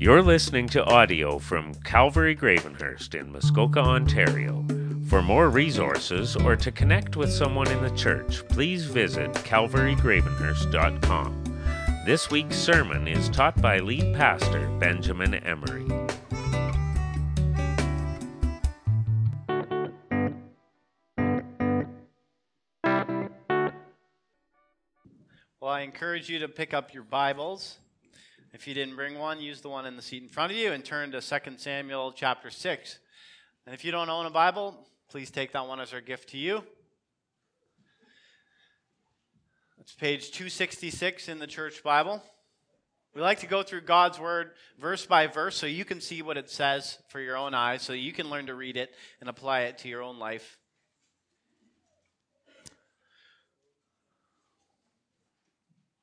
You're listening to audio from Calvary Gravenhurst in Muskoka, Ontario. For more resources or to connect with someone in the church, please visit calvarygravenhurst.com. This week's sermon is taught by lead pastor Benjamin Emery. Well, I encourage you to pick up your Bibles. If you didn't bring one, use the one in the seat in front of you and turn to 2 Samuel chapter 6. And if you don't own a Bible, please take that one as our gift to you. It's page 266 in the church Bible. We like to go through God's Word verse by verse so you can see what it says for your own eyes, so you can learn to read it and apply it to your own life.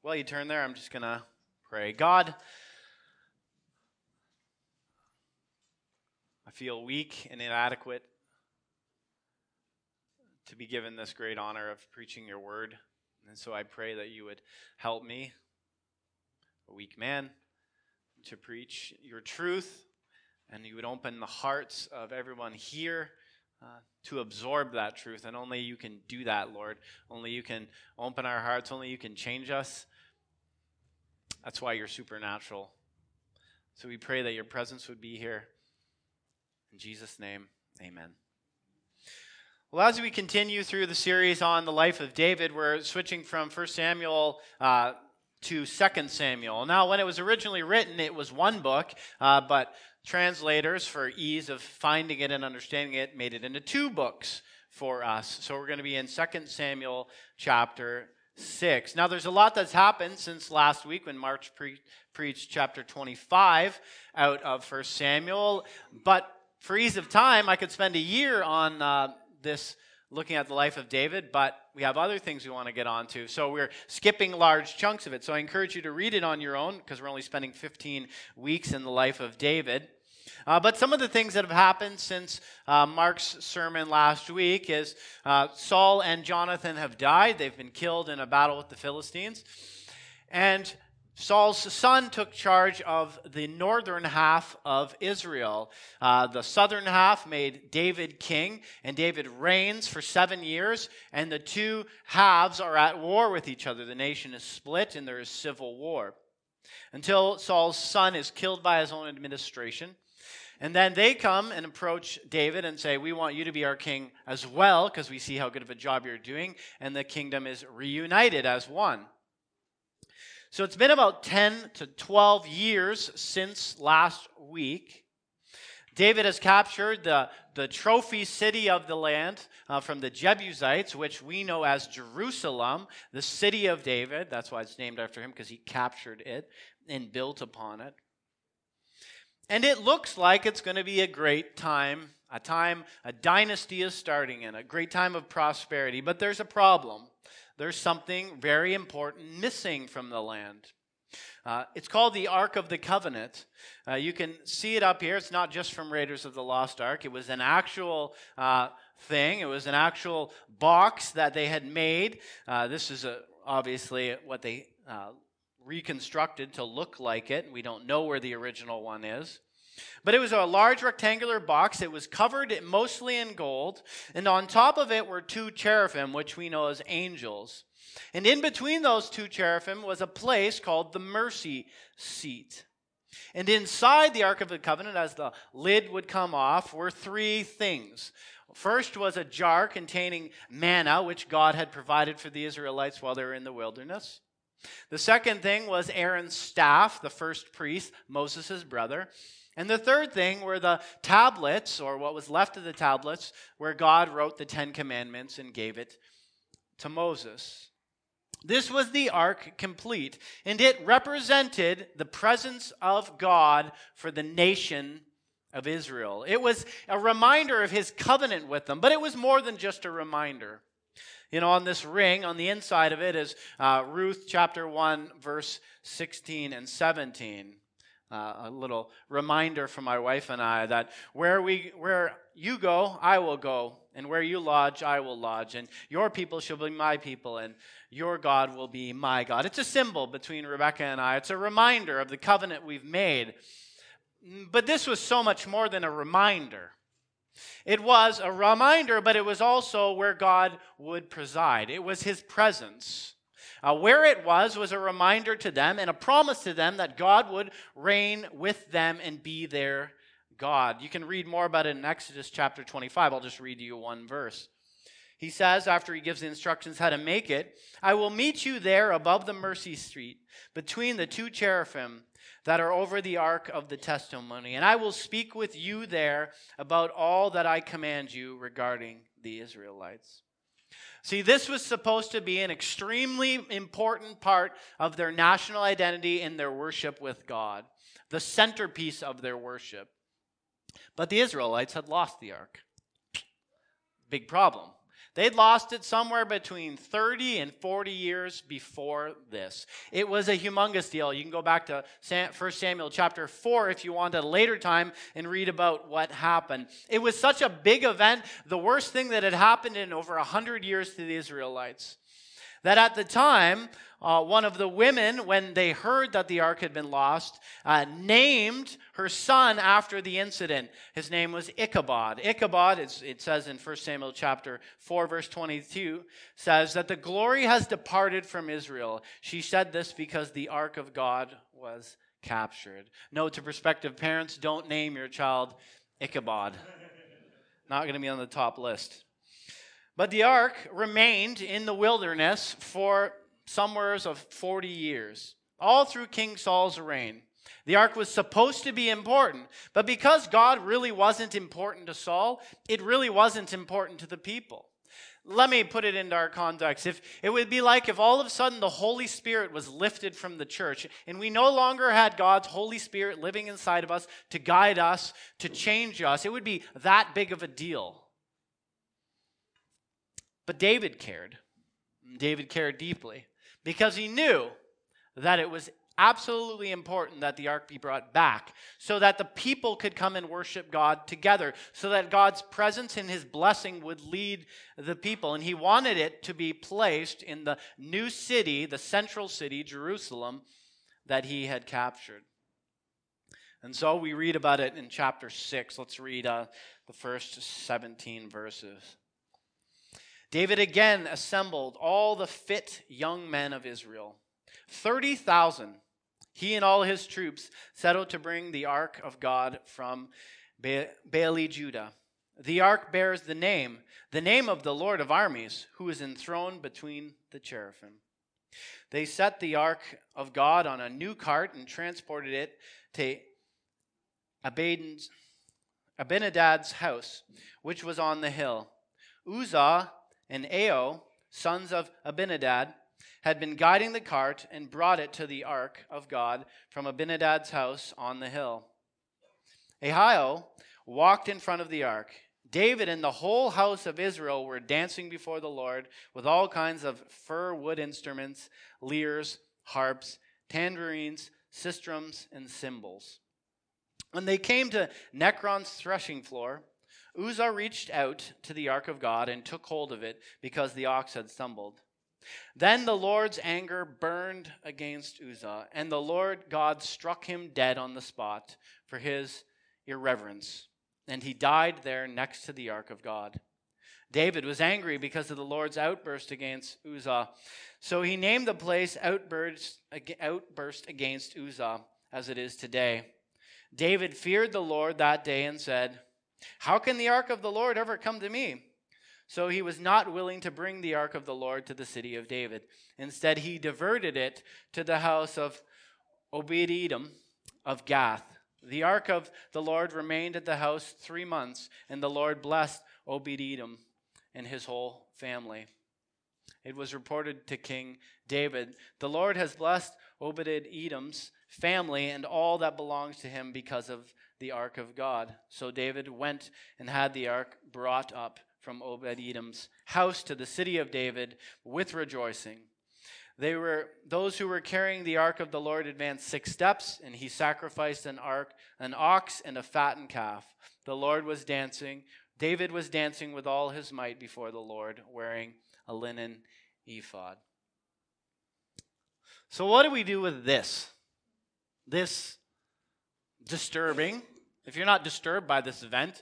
While you turn there, I'm just going to pray. God, I feel weak and inadequate to be given this great honor of preaching your word. And so I pray that you would help me, a weak man, to preach your truth, and you would open the hearts of everyone here. Uh, to absorb that truth. And only you can do that, Lord. Only you can open our hearts. Only you can change us. That's why you're supernatural. So we pray that your presence would be here. In Jesus' name, amen. Well, as we continue through the series on the life of David, we're switching from 1 Samuel uh, to 2 Samuel. Now, when it was originally written, it was one book, uh, but translators, for ease of finding it and understanding it, made it into two books for us. So we're going to be in 2 Samuel chapter 6. Now, there's a lot that's happened since last week when Mark pre- preached chapter 25 out of 1 Samuel. But for ease of time, I could spend a year on uh, this looking at the life of David, but we have other things we want to get onto. So we're skipping large chunks of it. So I encourage you to read it on your own because we're only spending 15 weeks in the life of David. Uh, but some of the things that have happened since uh, Mark's sermon last week is uh, Saul and Jonathan have died. They've been killed in a battle with the Philistines. And Saul's son took charge of the northern half of Israel. Uh, the southern half made David king, and David reigns for seven years, and the two halves are at war with each other. The nation is split, and there is civil war. Until Saul's son is killed by his own administration. And then they come and approach David and say, We want you to be our king as well, because we see how good of a job you're doing. And the kingdom is reunited as one. So it's been about 10 to 12 years since last week. David has captured the, the trophy city of the land uh, from the Jebusites, which we know as Jerusalem, the city of David. That's why it's named after him, because he captured it and built upon it. And it looks like it's going to be a great time, a time, a dynasty is starting in, a great time of prosperity. But there's a problem. There's something very important missing from the land. Uh, it's called the Ark of the Covenant. Uh, you can see it up here. It's not just from Raiders of the Lost Ark, it was an actual. Uh, thing. It was an actual box that they had made. Uh, this is a, obviously what they uh, reconstructed to look like it. We don't know where the original one is. But it was a large rectangular box. It was covered mostly in gold. And on top of it were two cherubim, which we know as angels. And in between those two cherubim was a place called the mercy seat. And inside the Ark of the Covenant, as the lid would come off, were three things. First was a jar containing manna, which God had provided for the Israelites while they were in the wilderness. The second thing was Aaron's staff, the first priest, Moses' brother. And the third thing were the tablets, or what was left of the tablets, where God wrote the Ten Commandments and gave it to Moses. This was the ark complete, and it represented the presence of God for the nation of Israel. It was a reminder of his covenant with them, but it was more than just a reminder. You know, on this ring, on the inside of it is uh, Ruth chapter 1, verse 16 and 17. Uh, a little reminder for my wife and I that where we where you go, I will go, and where you lodge, I will lodge, and your people shall be my people, and your God will be my God. It's a symbol between Rebecca and I. It's a reminder of the covenant we've made. But this was so much more than a reminder. It was a reminder, but it was also where God would preside. It was his presence. Uh, where it was was a reminder to them and a promise to them that God would reign with them and be their God. You can read more about it in Exodus chapter 25. I'll just read you one verse. He says, after he gives the instructions how to make it, I will meet you there above the mercy seat, between the two cherubim that are over the ark of the testimony. And I will speak with you there about all that I command you regarding the Israelites. See, this was supposed to be an extremely important part of their national identity in their worship with God, the centerpiece of their worship. But the Israelites had lost the ark. Big problem. They'd lost it somewhere between 30 and 40 years before this. It was a humongous deal. You can go back to 1 Samuel chapter 4 if you want at a later time and read about what happened. It was such a big event, the worst thing that had happened in over 100 years to the Israelites that at the time, uh, one of the women, when they heard that the ark had been lost, uh, named her son after the incident. His name was Ichabod. Ichabod, it says in 1 Samuel chapter 4, verse 22, says that the glory has departed from Israel. She said this because the ark of God was captured. Note to prospective parents, don't name your child Ichabod. Not going to be on the top list. But the ark remained in the wilderness for somewheres of 40 years, all through King Saul's reign. The ark was supposed to be important, but because God really wasn't important to Saul, it really wasn't important to the people. Let me put it into our context. If it would be like if all of a sudden the Holy Spirit was lifted from the church and we no longer had God's Holy Spirit living inside of us to guide us, to change us, it would be that big of a deal. But David cared. David cared deeply because he knew that it was absolutely important that the ark be brought back so that the people could come and worship God together, so that God's presence and his blessing would lead the people. And he wanted it to be placed in the new city, the central city, Jerusalem, that he had captured. And so we read about it in chapter 6. Let's read uh, the first 17 verses. David again assembled all the fit young men of Israel. 30,000. He and all his troops set out to bring the ark of God from Baale, Judah. The ark bears the name, the name of the Lord of armies, who is enthroned between the cherubim. They set the ark of God on a new cart and transported it to Abinadab's house, which was on the hill. Uzzah and Ahio, sons of Abinadab, had been guiding the cart and brought it to the ark of God from Abinadab's house on the hill. Ahio walked in front of the ark. David and the whole house of Israel were dancing before the Lord with all kinds of fir wood instruments, lyres, harps, tambourines, sistrums, and cymbals. When they came to Nacon's threshing floor, Uzzah reached out to the ark of God and took hold of it because the ox had stumbled. Then the Lord's anger burned against Uzzah, and the Lord God struck him dead on the spot for his irreverence, and he died there next to the ark of God. David was angry because of the Lord's outburst against Uzzah, so he named the place outburst, against Uzzah, as it is today. David feared the Lord that day and said, how can the ark of the Lord ever come to me? So he was not willing to bring the ark of the Lord to the city of David. Instead, he diverted it to the house of Obed Edom of Gath. The ark of the Lord remained at the house three months, and the Lord blessed Obed Edom and his whole family. It was reported to King David The Lord has blessed Obed Edom's family and all that belongs to him because of the ark of God. So David went and had the ark brought up from Obed Edom's house to the city of David with rejoicing. They were those who were carrying the ark of the Lord advanced six steps, and he sacrificed an ark, an ox, and a fattened calf. The Lord was dancing. David was dancing with all his might before the Lord, wearing a linen ephod. So, what do we do with this? This disturbing. If you're not disturbed by this event,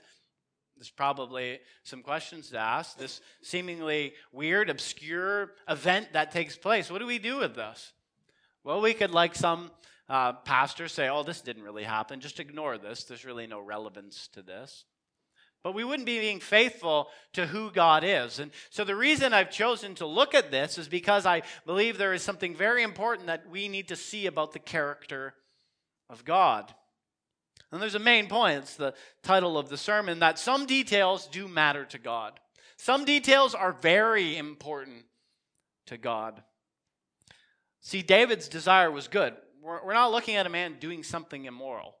there's probably some questions to ask. This seemingly weird, obscure event that takes place. What do we do with this? Well, we could, like some uh, pastors, say, oh, this didn't really happen. Just ignore this. There's really no relevance to this. But we wouldn't be being faithful to who God is. And so the reason I've chosen to look at this is because I believe there is something very important that we need to see about the character of God. And there's a main point, it's the title of the sermon, that some details do matter to God. Some details are very important to God. See, David's desire was good. We're, we're not looking at a man doing something immoral.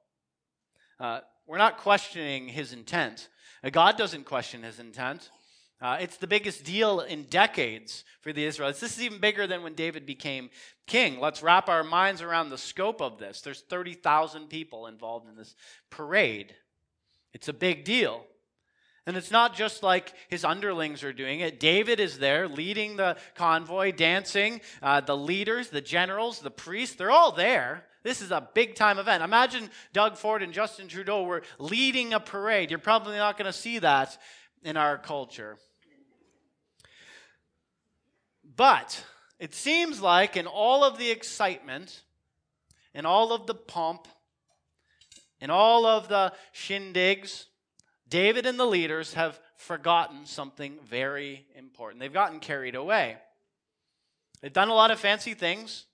Uh, we're not questioning his intent. Uh, God doesn't question his intent. Uh, it's the biggest deal in decades for the Israelites. This is even bigger than when David became king. Let's wrap our minds around the scope of this. There's 30,000 people involved in this parade. It's a big deal. And it's not just like his underlings are doing it. David is there leading the convoy, dancing. Uh, the leaders, the generals, the priests, they're all there. This is a big time event. Imagine Doug Ford and Justin Trudeau were leading a parade. You're probably not going to see that in our culture. But it seems like in all of the excitement, in all of the pomp, in all of the shindigs, David and the leaders have forgotten something very important. They've gotten carried away. They've done a lot of fancy things,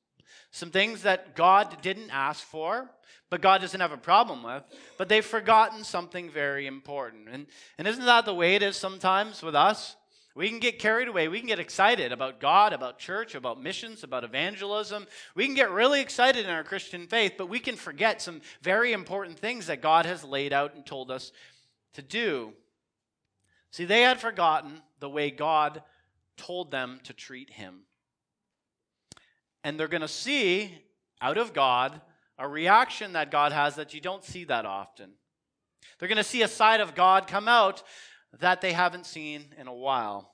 some things that God didn't ask for, but God doesn't have a problem with, but they've forgotten something very important. And, and isn't that the way it is sometimes with us? We can get carried away. We can get excited about God, about church, about missions, about evangelism. We can get really excited in our Christian faith, but we can forget some very important things that God has laid out and told us to do. See, they had forgotten the way God told them to treat Him. And they're going to see out of God a reaction that God has that you don't see that often. They're going to see a side of God come out that they haven't seen in a while.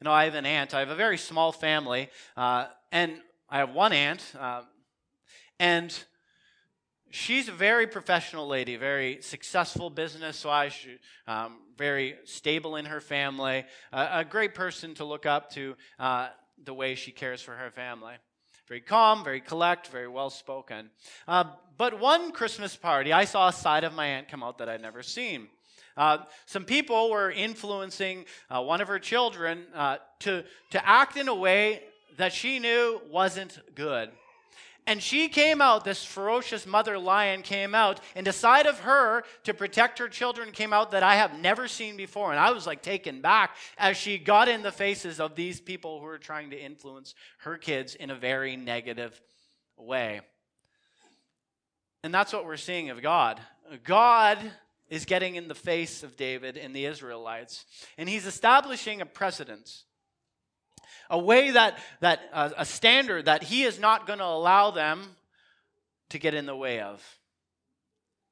You know, I have an aunt. I have a very small family, uh, and I have one aunt, uh, and she's a very professional lady, very successful business wise, um, very stable in her family, a great person to look up to uh, the way she cares for her family. Very calm, very collect, very well spoken. Uh, but one Christmas party, I saw a side of my aunt come out that I'd never seen. Uh, some people were influencing uh, one of her children uh, to, to act in a way that she knew wasn't good. And she came out, this ferocious mother lion came out, and a side of her to protect her children came out that I have never seen before. And I was like taken back as she got in the faces of these people who were trying to influence her kids in a very negative way. And that's what we're seeing of God. God is getting in the face of David and the Israelites. And he's establishing a precedent, a way that, that uh, a standard that he is not going to allow them to get in the way of.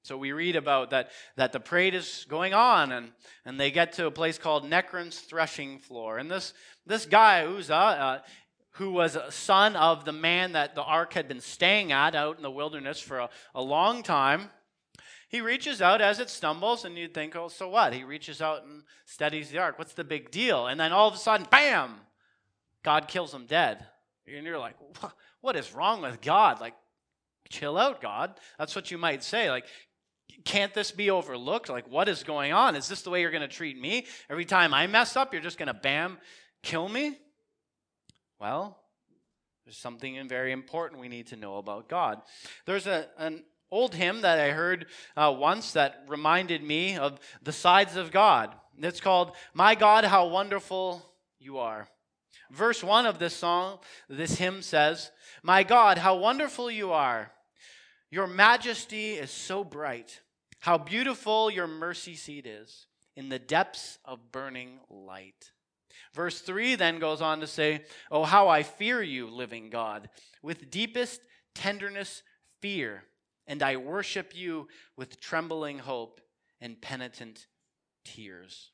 So we read about that, that the parade is going on, and, and they get to a place called Nacon's threshing floor. And this, this guy, Uzzah, uh, who was a son of the man that the ark had been staying at out in the wilderness for a, a long time, he reaches out as it stumbles, and you'd think, oh, so what? He reaches out and steadies the ark. What's the big deal? And then all of a sudden, bam! God kills him dead. And you're like, what is wrong with God? Like, chill out, God. That's what you might say. Like, can't this be overlooked? Like, what is going on? Is this the way you're going to treat me? Every time I mess up, you're just going to bam, kill me? Well, there's something very important we need to know about God. There's a, an old hymn that I heard uh, once that reminded me of the sides of God. It's called, My God, How Wonderful You Are. Verse 1 of this song, this hymn says, My God, how wonderful you are. Your majesty is so bright. How beautiful your mercy seat is in the depths of burning light. Verse 3 then goes on to say, Oh, how I fear you, living God, with deepest tenderness, fear and I worship you with trembling hope and penitent tears.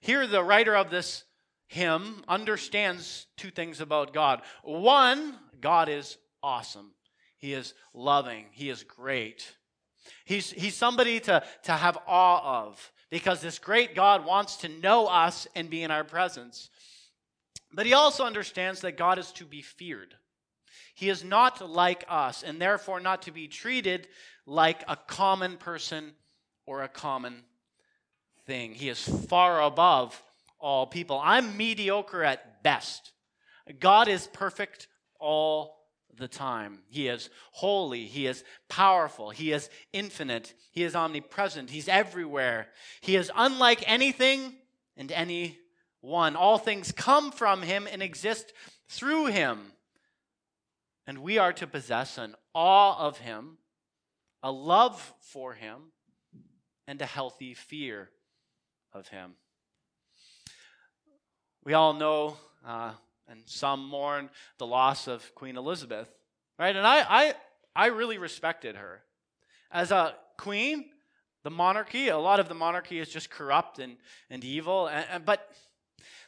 Here, the writer of this hymn understands two things about God. One, God is awesome, He is loving, He is great. He's, he's somebody to, to have awe of because this great God wants to know us and be in our presence. But he also understands that God is to be feared. He is not like us, and therefore not to be treated like a common person or a common thing. He is far above all people. I'm mediocre at best. God is perfect all the time. He is holy. He is powerful. He is infinite. He is omnipresent. He's everywhere. He is unlike anything and anyone. All things come from him and exist through him. And we are to possess an awe of him, a love for him, and a healthy fear of him. We all know, uh, and some mourn the loss of Queen Elizabeth, right? And I, I, I really respected her. As a queen, the monarchy, a lot of the monarchy is just corrupt and, and evil, and, and, but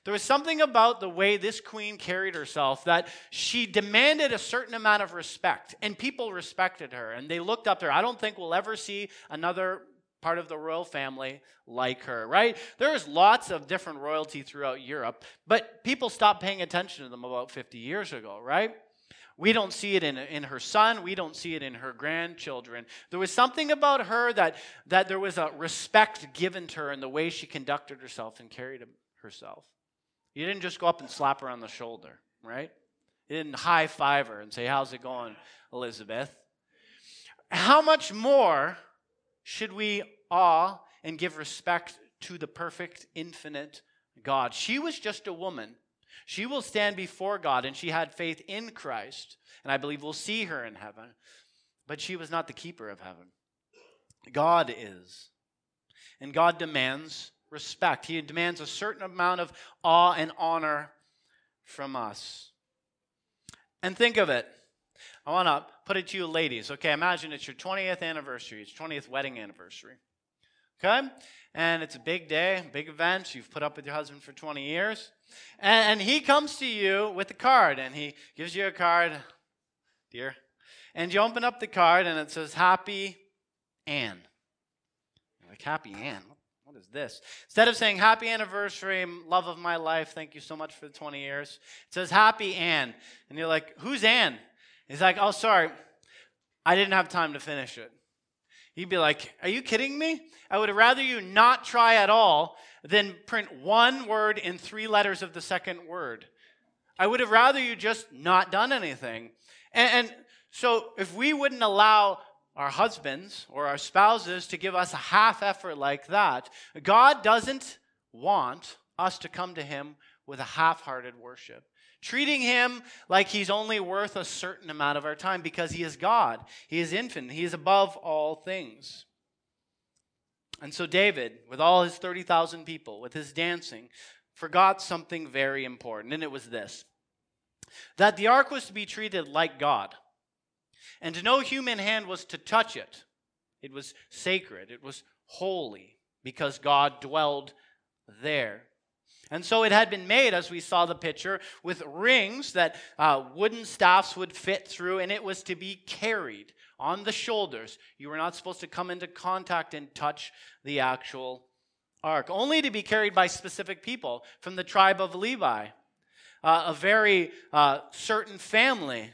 there was something about the way this queen carried herself that she demanded a certain amount of respect, and people respected her, and they looked up to her. I don't think we'll ever see another part of the royal family like her, right? There's lots of different royalty throughout Europe, but people stopped paying attention to them about 50 years ago, right? We don't see it in, in her son. We don't see it in her grandchildren. There was something about her that, that there was a respect given to her in the way she conducted herself and carried herself. You didn't just go up and slap her on the shoulder, right? You didn't high five her and say, How's it going, Elizabeth? How much more should we awe and give respect to the perfect, infinite God? She was just a woman. She will stand before God, and she had faith in Christ, and I believe we'll see her in heaven. But she was not the keeper of heaven. God is. And God demands respect. He demands a certain amount of awe and honor from us. And think of it. I want to put it to you, ladies. Okay, imagine it's your 20th anniversary, it's 20th wedding anniversary. Okay? And it's a big day, big event. You've put up with your husband for 20 years. And, and he comes to you with a card, and he gives you a card, dear. And you open up the card, and it says, Happy Anne. You're like, Happy Anne? What is this? Instead of saying happy anniversary, love of my life, thank you so much for the 20 years, it says happy Ann. And you're like, who's Ann? He's like, oh, sorry, I didn't have time to finish it. You'd be like, are you kidding me? I would rather you not try at all than print one word in three letters of the second word. I would have rather you just not done anything. And, and so if we wouldn't allow our husbands or our spouses to give us a half effort like that, God doesn't want us to come to Him with a half hearted worship treating him like he's only worth a certain amount of our time because he is God. He is infinite. He is above all things. And so David, with all his 30,000 people, with his dancing, forgot something very important, and it was this that the ark was to be treated like God, and no human hand was to touch it. It was sacred, it was holy, because God dwelled there. And so it had been made, as we saw the picture, with rings that uh, wooden staffs would fit through, and it was to be carried on the shoulders. You were not supposed to come into contact and touch the actual ark, only to be carried by specific people from the tribe of Levi, uh, a very uh, certain family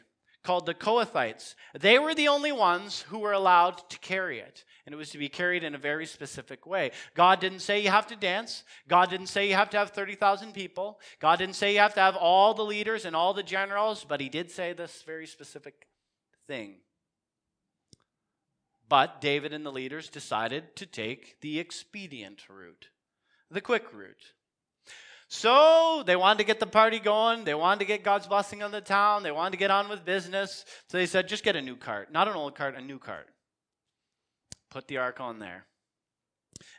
called the Kohathites. They were the only ones who were allowed to carry it and it was to be carried in a very specific way. God didn't say you have to dance. God didn't say you have to have 30,000 people. God didn't say you have to have all the leaders and all the generals, but He did say this very specific thing. But David and the leaders decided to take the expedient route, the quick route. So they wanted to get the party going. They wanted to get God's blessing on the town. They wanted to get on with business. So they said, just get a new cart. Not an old cart, a new cart. Put the ark on there.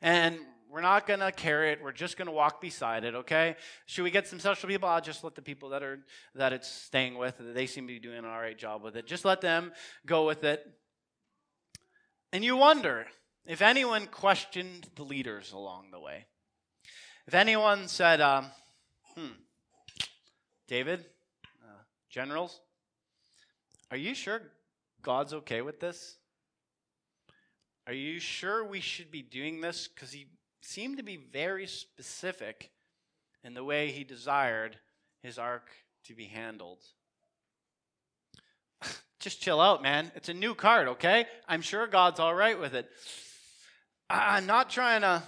And we're not going to carry it. We're just going to walk beside it, okay? Should we get some special people? I'll just let the people that are that it's staying with, they seem to be doing an all right job with it. Just let them go with it. And you wonder if anyone questioned the leaders along the way. If anyone said, um, hmm, David, uh, generals, are you sure God's okay with this? Are you sure we should be doing this? Because he seemed to be very specific in the way he desired his ark to be handled. Just chill out, man. It's a new card, okay? I'm sure God's all right with it. I'm not trying to.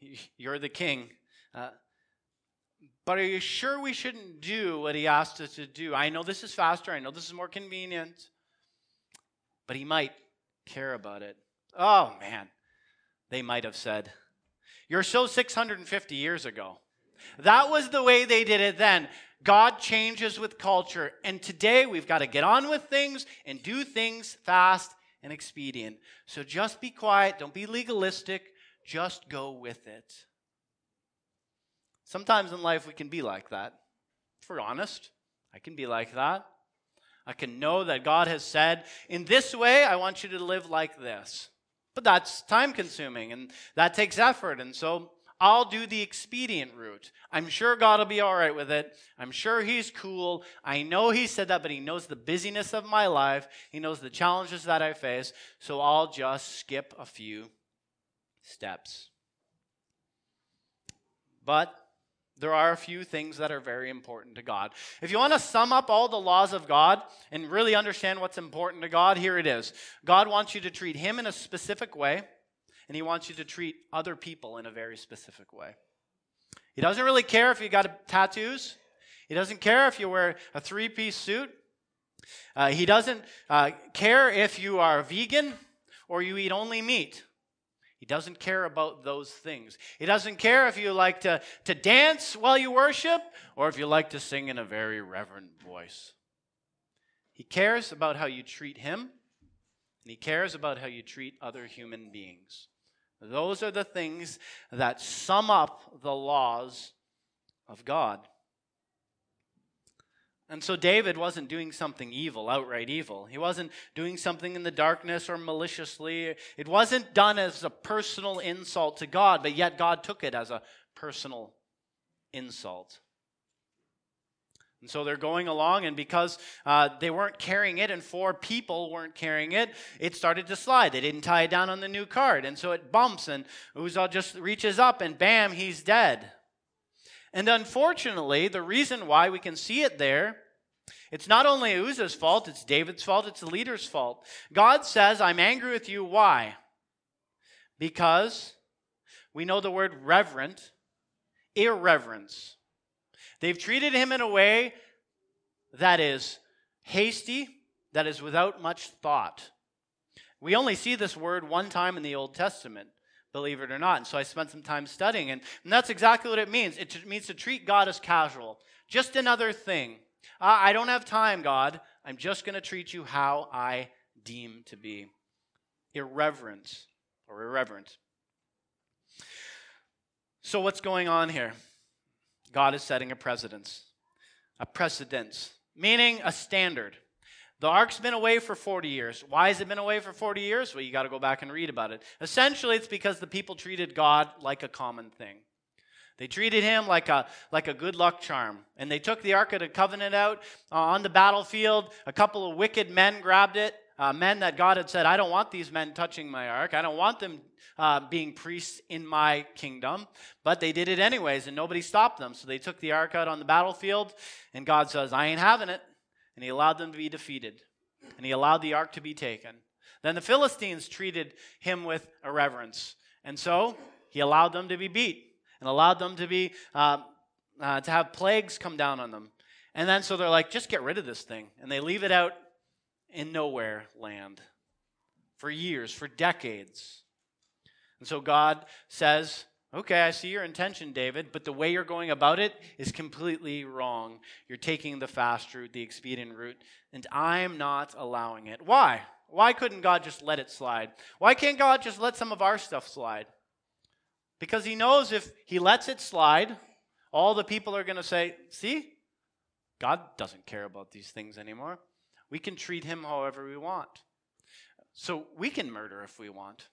You're the king. Uh, but are you sure we shouldn't do what he asked us to do? I know this is faster. I know this is more convenient. But he might care about it. Oh, man. They might have said, You're so 650 years ago. That was the way they did it then. God changes with culture. And today we've got to get on with things and do things fast and expedient. So just be quiet. Don't be legalistic. Just go with it. Sometimes in life we can be like that. If we're honest, I can be like that. I can know that God has said, in this way, I want you to live like this. But that's time consuming and that takes effort. And so I'll do the expedient route. I'm sure God will be all right with it. I'm sure He's cool. I know He said that, but He knows the busyness of my life. He knows the challenges that I face. So I'll just skip a few steps. But there are a few things that are very important to God. If you want to sum up all the laws of God and really understand what's important to God, here it is God wants you to treat Him in a specific way and he wants you to treat other people in a very specific way. He doesn't really care if you got tattoos. He doesn't care if you wear a three piece suit. Uh, he doesn't uh, care if you are vegan or you eat only meat. He doesn't care about those things. He doesn't care if you like to, to dance while you worship or if you like to sing in a very reverent voice. He cares about how you treat him, and he cares about how you treat other human beings. Those are the things that sum up the laws of God. And so David wasn't doing something evil, outright evil. He wasn't doing something in the darkness or maliciously. It wasn't done as a personal insult to God, but yet God took it as a personal insult. And so they're going along, and because uh, they weren't carrying it and four people weren't carrying it, it started to slide. They didn't tie it down on the new card. And so it bumps, and Uzzah just reaches up, and bam, he's dead. And unfortunately, the reason why we can see it there, it's not only Uzzah's fault, it's David's fault, it's the leader's fault. God says, I'm angry with you. Why? Because we know the word reverent, irreverence. They've treated him in a way that is hasty, that is without much thought. We only see this word one time in the Old Testament, believe it or not. And so I spent some time studying, and, and that's exactly what it means. It means to treat God as casual, just another thing. Uh, I don't have time, God. I'm just going to treat you how I deem to be. Irreverence or irreverent. So, what's going on here? God is setting a precedence. A precedence, meaning a standard. The ark's been away for 40 years. Why has it been away for 40 years? Well, you got to go back and read about it. Essentially, it's because the people treated God like a common thing. They treated him like a, like a good luck charm. And they took the Ark of the Covenant out uh, on the battlefield. A couple of wicked men grabbed it, uh, men that God had said, I don't want these men touching my Ark. I don't want them uh, being priests in my kingdom. But they did it anyways, and nobody stopped them. So they took the ark out on the battlefield, and God says, I ain't having it. And he allowed them to be defeated, and he allowed the ark to be taken. Then the Philistines treated him with irreverence. And so he allowed them to be beat and allowed them to be uh, uh, to have plagues come down on them. And then so they're like, just get rid of this thing. And they leave it out in nowhere land for years, for decades. And so God says, Okay, I see your intention, David, but the way you're going about it is completely wrong. You're taking the fast route, the expedient route, and I'm not allowing it. Why? Why couldn't God just let it slide? Why can't God just let some of our stuff slide? Because He knows if He lets it slide, all the people are going to say, See, God doesn't care about these things anymore. We can treat Him however we want. So we can murder if we want.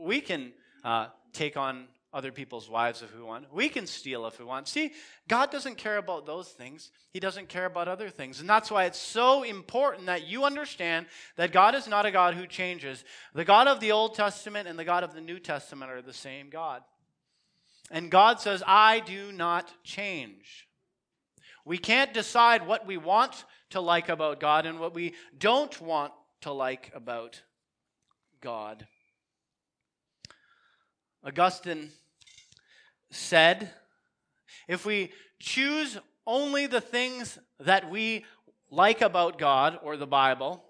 We can uh, take on other people's wives if we want. We can steal if we want. See, God doesn't care about those things. He doesn't care about other things. And that's why it's so important that you understand that God is not a God who changes. The God of the Old Testament and the God of the New Testament are the same God. And God says, I do not change. We can't decide what we want to like about God and what we don't want to like about God. Augustine said, if we choose only the things that we like about God or the Bible,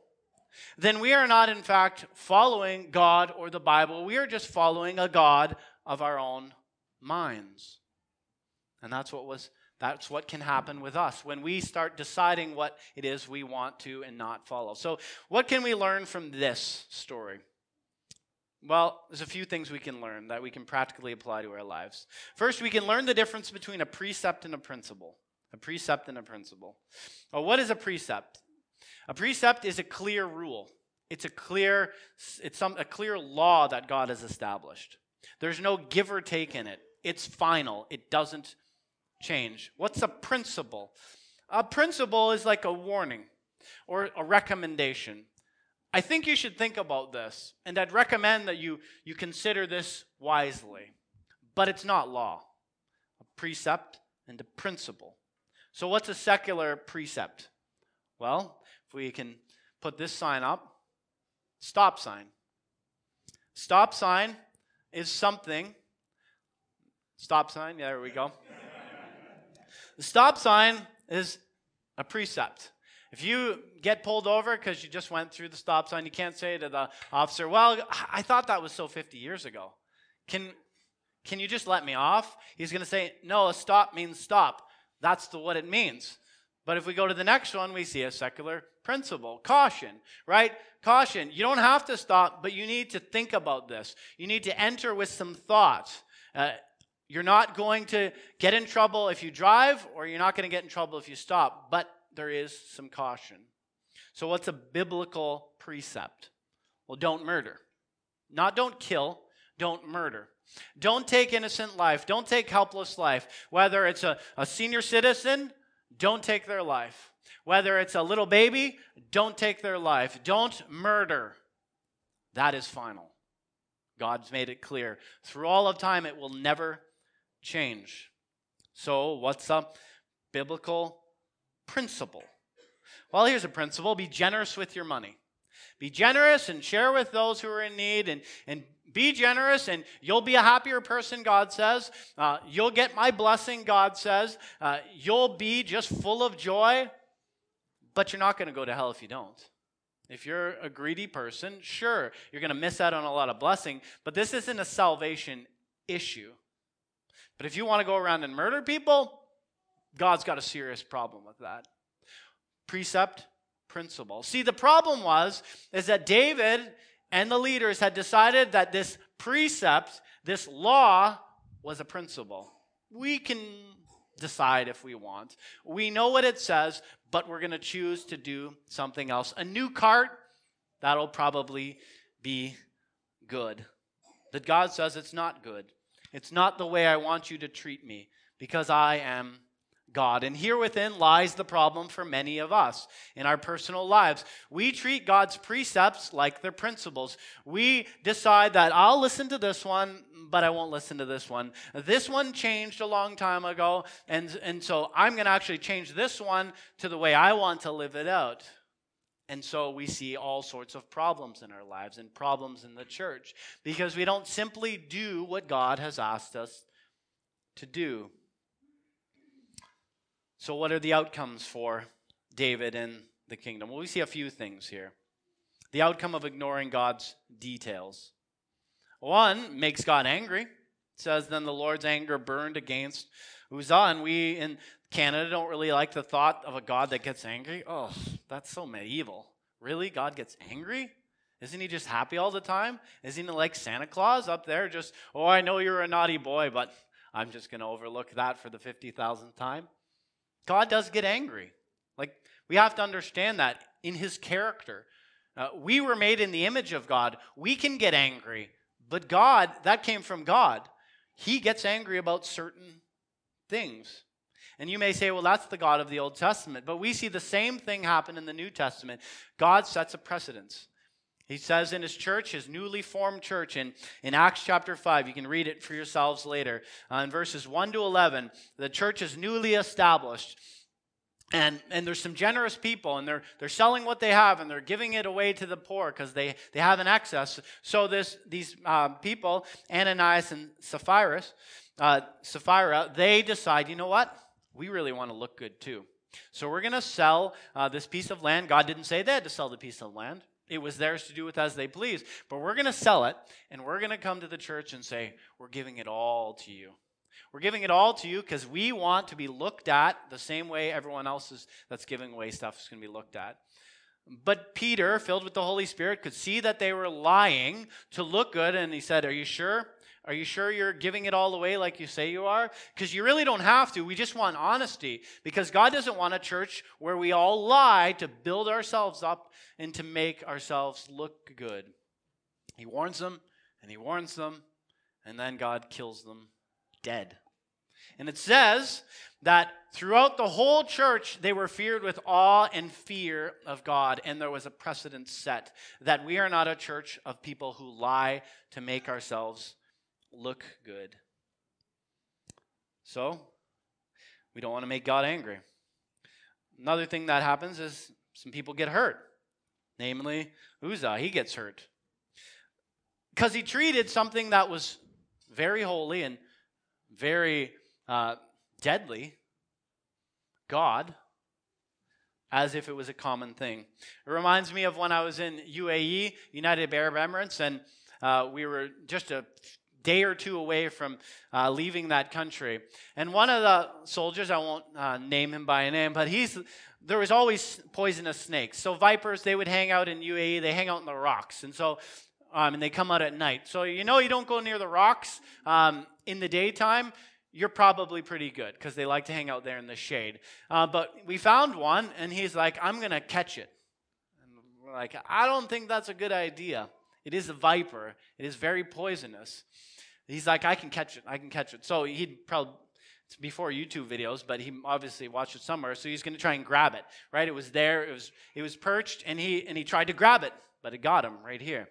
then we are not, in fact, following God or the Bible. We are just following a God of our own minds. And that's what was that's what can happen with us when we start deciding what it is we want to and not follow. So, what can we learn from this story? Well, there's a few things we can learn that we can practically apply to our lives. First, we can learn the difference between a precept and a principle. A precept and a principle. Well, what is a precept? A precept is a clear rule. It's a clear, it's some, a clear law that God has established. There's no give or take in it. It's final. It doesn't change. What's a principle? A principle is like a warning or a recommendation. I think you should think about this, and I'd recommend that you, you consider this wisely. But it's not law, a precept and a principle. So, what's a secular precept? Well, if we can put this sign up stop sign. Stop sign is something. Stop sign, yeah, there we go. the stop sign is a precept. If you get pulled over because you just went through the stop sign, you can't say to the officer, Well, I thought that was so 50 years ago. Can, can you just let me off? He's going to say, No, a stop means stop. That's the, what it means. But if we go to the next one, we see a secular principle caution, right? Caution. You don't have to stop, but you need to think about this. You need to enter with some thought. Uh, you're not going to get in trouble if you drive, or you're not going to get in trouble if you stop. But there is some caution. So, what's a biblical precept? Well, don't murder. Not don't kill, don't murder. Don't take innocent life. Don't take helpless life. Whether it's a, a senior citizen, don't take their life. Whether it's a little baby, don't take their life. Don't murder. That is final. God's made it clear. Through all of time, it will never change. So, what's a biblical principle? Well, here's a principle be generous with your money. Be generous and share with those who are in need and, and be generous and you'll be a happier person, God says. Uh, you'll get my blessing, God says. Uh, you'll be just full of joy, but you're not going to go to hell if you don't. If you're a greedy person, sure, you're going to miss out on a lot of blessing, but this isn't a salvation issue. But if you want to go around and murder people, God's got a serious problem with that. Precept, principle. See, the problem was is that David and the leaders had decided that this precept, this law was a principle. We can decide if we want. We know what it says, but we're going to choose to do something else. A new cart, that'll probably be good. That God says it's not good. It's not the way I want you to treat me because I am God. And here within lies the problem for many of us in our personal lives. We treat God's precepts like they're principles. We decide that I'll listen to this one, but I won't listen to this one. This one changed a long time ago, and, and so I'm going to actually change this one to the way I want to live it out. And so we see all sorts of problems in our lives and problems in the church because we don't simply do what God has asked us to do. So, what are the outcomes for David and the kingdom? Well, we see a few things here. The outcome of ignoring God's details. One makes God angry. It says, Then the Lord's anger burned against Uzzah. And we in Canada don't really like the thought of a God that gets angry. Oh, that's so medieval. Really? God gets angry? Isn't he just happy all the time? Isn't he like Santa Claus up there? Just, oh, I know you're a naughty boy, but I'm just going to overlook that for the 50,000th time. God does get angry. Like, we have to understand that in his character. Uh, we were made in the image of God. We can get angry, but God, that came from God. he gets angry about certain things. And you may say, well, that's the God of the Old Testament. But we see the same thing happen in the New Testament. God sets a precedence. He says in his church, his newly formed church, in, in Acts chapter 5, you can read it for yourselves later, uh, in verses 1 to 11, the church is newly established. And, and there's some generous people, and they're, they're selling what they have, and they're giving it away to the poor because they, they have an excess. So this, these uh, people, Ananias and Sapphira, uh, Sapphira, they decide, you know what? We really want to look good too. So we're going to sell uh, this piece of land. God didn't say they had to sell the piece of land. It was theirs to do with as they please. But we're going to sell it, and we're going to come to the church and say, We're giving it all to you. We're giving it all to you because we want to be looked at the same way everyone else is, that's giving away stuff is going to be looked at. But Peter, filled with the Holy Spirit, could see that they were lying to look good, and he said, Are you sure? Are you sure you're giving it all away like you say you are? Because you really don't have to. We just want honesty. Because God doesn't want a church where we all lie to build ourselves up and to make ourselves look good. He warns them, and he warns them, and then God kills them dead. And it says that throughout the whole church, they were feared with awe and fear of God, and there was a precedent set that we are not a church of people who lie to make ourselves look good. So, we don't want to make God angry. Another thing that happens is some people get hurt. Namely, Uzzah, he gets hurt. Because he treated something that was very holy and very uh, deadly, God, as if it was a common thing. It reminds me of when I was in UAE, United Arab Emirates, and uh, we were just a day or two away from uh, leaving that country. And one of the soldiers, I won't uh, name him by a name, but he's there was always poisonous snakes. So vipers, they would hang out in UAE. They hang out in the rocks, and so um, and they come out at night. So you know you don't go near the rocks um, in the daytime. You're probably pretty good because they like to hang out there in the shade. Uh, but we found one, and he's like, "I'm gonna catch it." And we're like, "I don't think that's a good idea. It is a viper. It is very poisonous." He's like, I can catch it. I can catch it. So he'd probably, it's before YouTube videos, but he obviously watched it somewhere. So he's going to try and grab it, right? It was there. It was, it was perched, and he, and he tried to grab it, but it got him right here.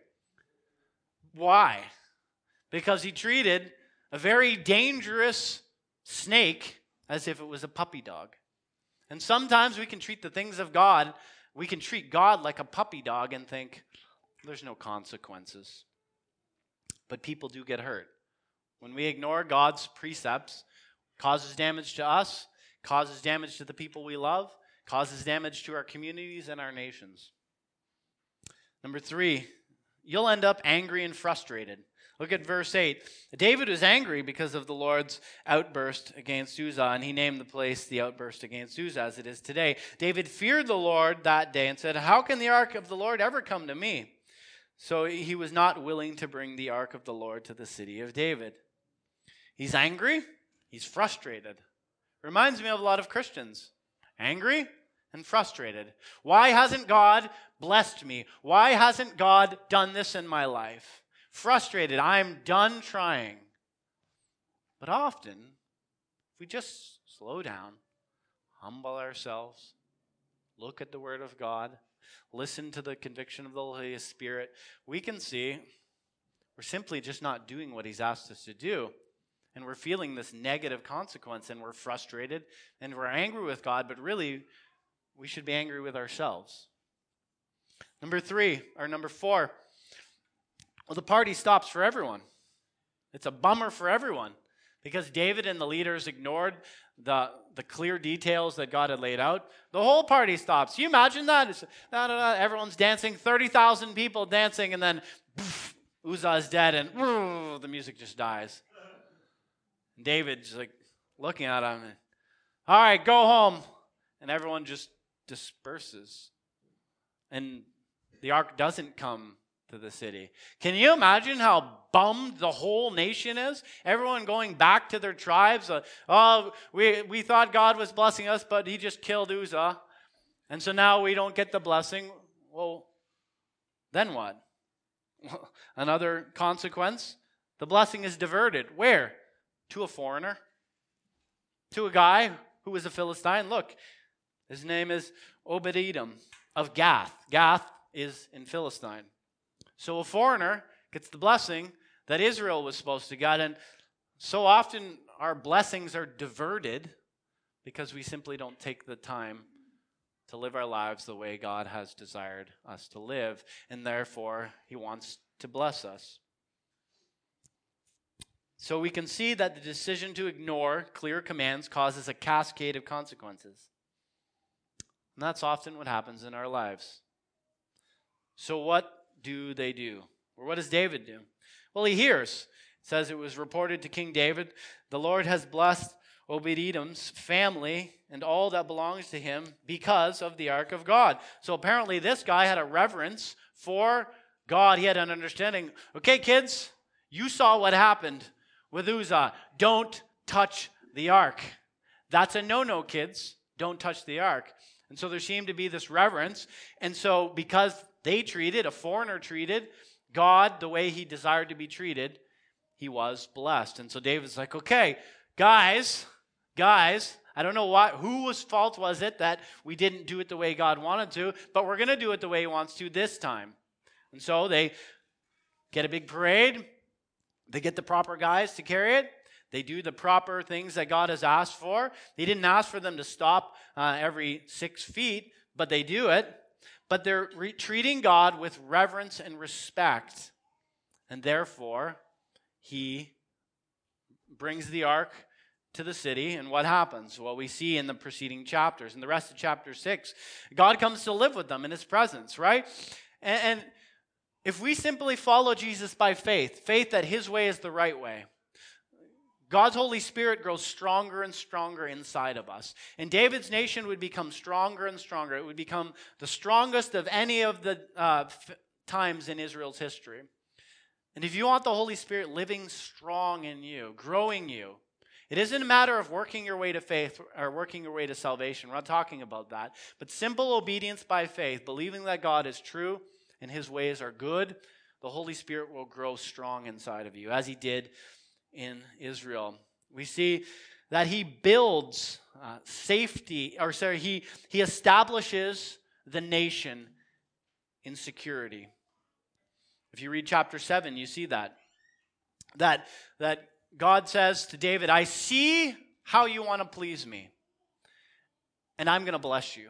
Why? Because he treated a very dangerous snake as if it was a puppy dog. And sometimes we can treat the things of God, we can treat God like a puppy dog and think, there's no consequences. But people do get hurt. When we ignore God's precepts, causes damage to us, causes damage to the people we love, causes damage to our communities and our nations. Number three, you'll end up angry and frustrated. Look at verse 8. David was angry because of the Lord's outburst against Uzzah, and he named the place the outburst against Uzzah as it is today. David feared the Lord that day and said, How can the ark of the Lord ever come to me? So he was not willing to bring the ark of the Lord to the city of David. He's angry, he's frustrated. Reminds me of a lot of Christians. Angry and frustrated. Why hasn't God blessed me? Why hasn't God done this in my life? Frustrated. I'm done trying. But often, if we just slow down, humble ourselves, look at the Word of God, listen to the conviction of the Holy Spirit, we can see we're simply just not doing what He's asked us to do and we're feeling this negative consequence and we're frustrated and we're angry with God, but really we should be angry with ourselves. Number three, or number four, well, the party stops for everyone. It's a bummer for everyone because David and the leaders ignored the, the clear details that God had laid out. The whole party stops. you imagine that? It's, da, da, da, everyone's dancing, 30,000 people dancing, and then poof, Uzzah is dead, and the music just dies. David's like looking at him. And, All right, go home. And everyone just disperses. And the ark doesn't come to the city. Can you imagine how bummed the whole nation is? Everyone going back to their tribes. Uh, oh, we, we thought God was blessing us, but he just killed Uzzah. And so now we don't get the blessing. Well, then what? Another consequence? The blessing is diverted. Where? To a foreigner, to a guy who was a Philistine. Look, his name is Obed Edom of Gath. Gath is in Philistine. So a foreigner gets the blessing that Israel was supposed to get. And so often our blessings are diverted because we simply don't take the time to live our lives the way God has desired us to live. And therefore, He wants to bless us. So we can see that the decision to ignore clear commands causes a cascade of consequences. And that's often what happens in our lives. So, what do they do? Or what does David do? Well, he hears. It says it was reported to King David the Lord has blessed Obed Edom's family and all that belongs to him because of the ark of God. So apparently, this guy had a reverence for God. He had an understanding. Okay, kids, you saw what happened with Uzzah. Don't touch the ark. That's a no no, kids. Don't touch the ark. And so there seemed to be this reverence. And so, because they treated, a foreigner treated, God the way he desired to be treated, he was blessed. And so David's like, okay, guys, guys, I don't know what whose fault was it that we didn't do it the way God wanted to, but we're going to do it the way he wants to this time. And so they get a big parade. They get the proper guys to carry it. They do the proper things that God has asked for. He didn't ask for them to stop uh, every six feet, but they do it. But they're re- treating God with reverence and respect. And therefore, he brings the ark to the city, and what happens? Well, we see in the preceding chapters. In the rest of chapter 6, God comes to live with them in his presence, right? And, and if we simply follow Jesus by faith, faith that his way is the right way, God's Holy Spirit grows stronger and stronger inside of us. And David's nation would become stronger and stronger. It would become the strongest of any of the uh, f- times in Israel's history. And if you want the Holy Spirit living strong in you, growing you, it isn't a matter of working your way to faith or working your way to salvation. We're not talking about that. But simple obedience by faith, believing that God is true and his ways are good, the Holy Spirit will grow strong inside of you, as he did in Israel. We see that he builds uh, safety, or sorry, he, he establishes the nation in security. If you read chapter 7, you see that. That, that God says to David, I see how you want to please me, and I'm going to bless you.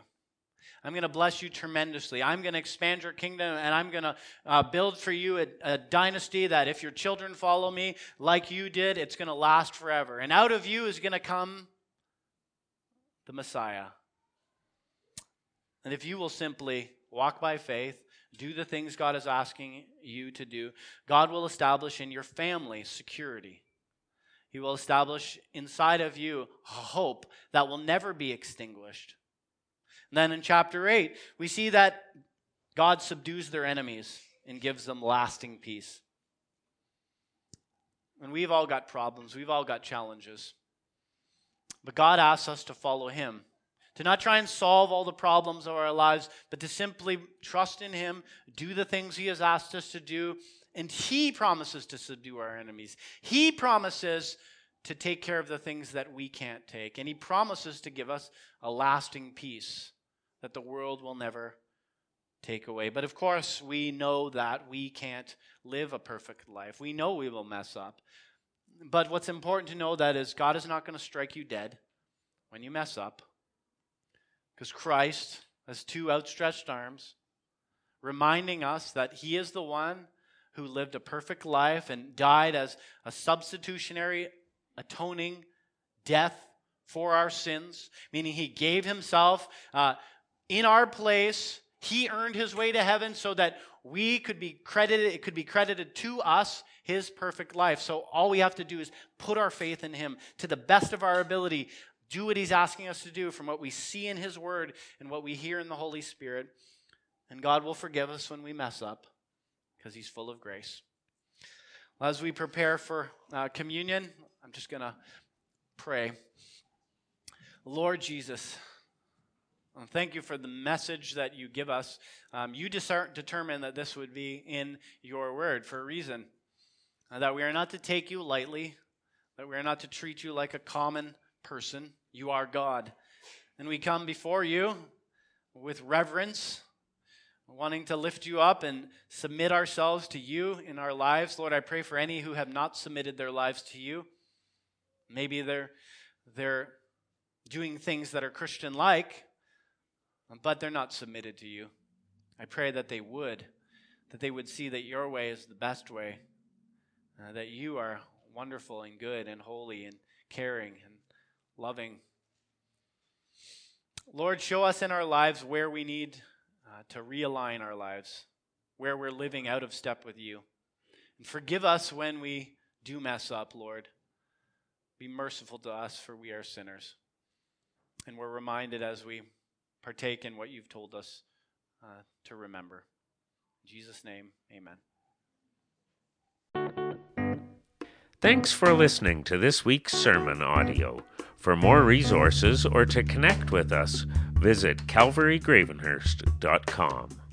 I'm going to bless you tremendously. I'm going to expand your kingdom, and I'm going to uh, build for you a, a dynasty that if your children follow me like you did, it's going to last forever. And out of you is going to come the Messiah. And if you will simply walk by faith, do the things God is asking you to do, God will establish in your family security. He will establish inside of you a hope that will never be extinguished. And then in chapter 8, we see that God subdues their enemies and gives them lasting peace. And we've all got problems, we've all got challenges. But God asks us to follow Him, to not try and solve all the problems of our lives, but to simply trust in Him, do the things He has asked us to do, and He promises to subdue our enemies. He promises to take care of the things that we can't take. And He promises to give us a lasting peace that the world will never take away. But of course, we know that we can't live a perfect life. We know we will mess up. But what's important to know that is God is not going to strike you dead when you mess up. Because Christ has two outstretched arms reminding us that He is the one who lived a perfect life and died as a substitutionary, atoning death for our sins, meaning He gave Himself uh, in our place. He earned His way to heaven so that we could be credited, it could be credited to us His perfect life. So all we have to do is put our faith in Him to the best of our ability, do what He's asking us to do from what we see in His Word and what we hear in the Holy Spirit. And God will forgive us when we mess up because He's full of grace. As we prepare for uh, communion, I'm just going to pray. Lord Jesus, thank you for the message that you give us. Um, you determine that this would be in your word for a reason. Uh, that we are not to take you lightly, that we're not to treat you like a common person. You are God. And we come before you with reverence, wanting to lift you up and submit ourselves to you in our lives. Lord, I pray for any who have not submitted their lives to you. Maybe they're, they're doing things that are Christian like, but they're not submitted to you. I pray that they would, that they would see that your way is the best way, uh, that you are wonderful and good and holy and caring and loving. Lord, show us in our lives where we need uh, to realign our lives, where we're living out of step with you. And forgive us when we do mess up, Lord. Be merciful to us, for we are sinners. And we're reminded as we partake in what you've told us uh, to remember. In Jesus' name, amen. Thanks for listening to this week's sermon audio. For more resources or to connect with us, visit calvarygravenhurst.com.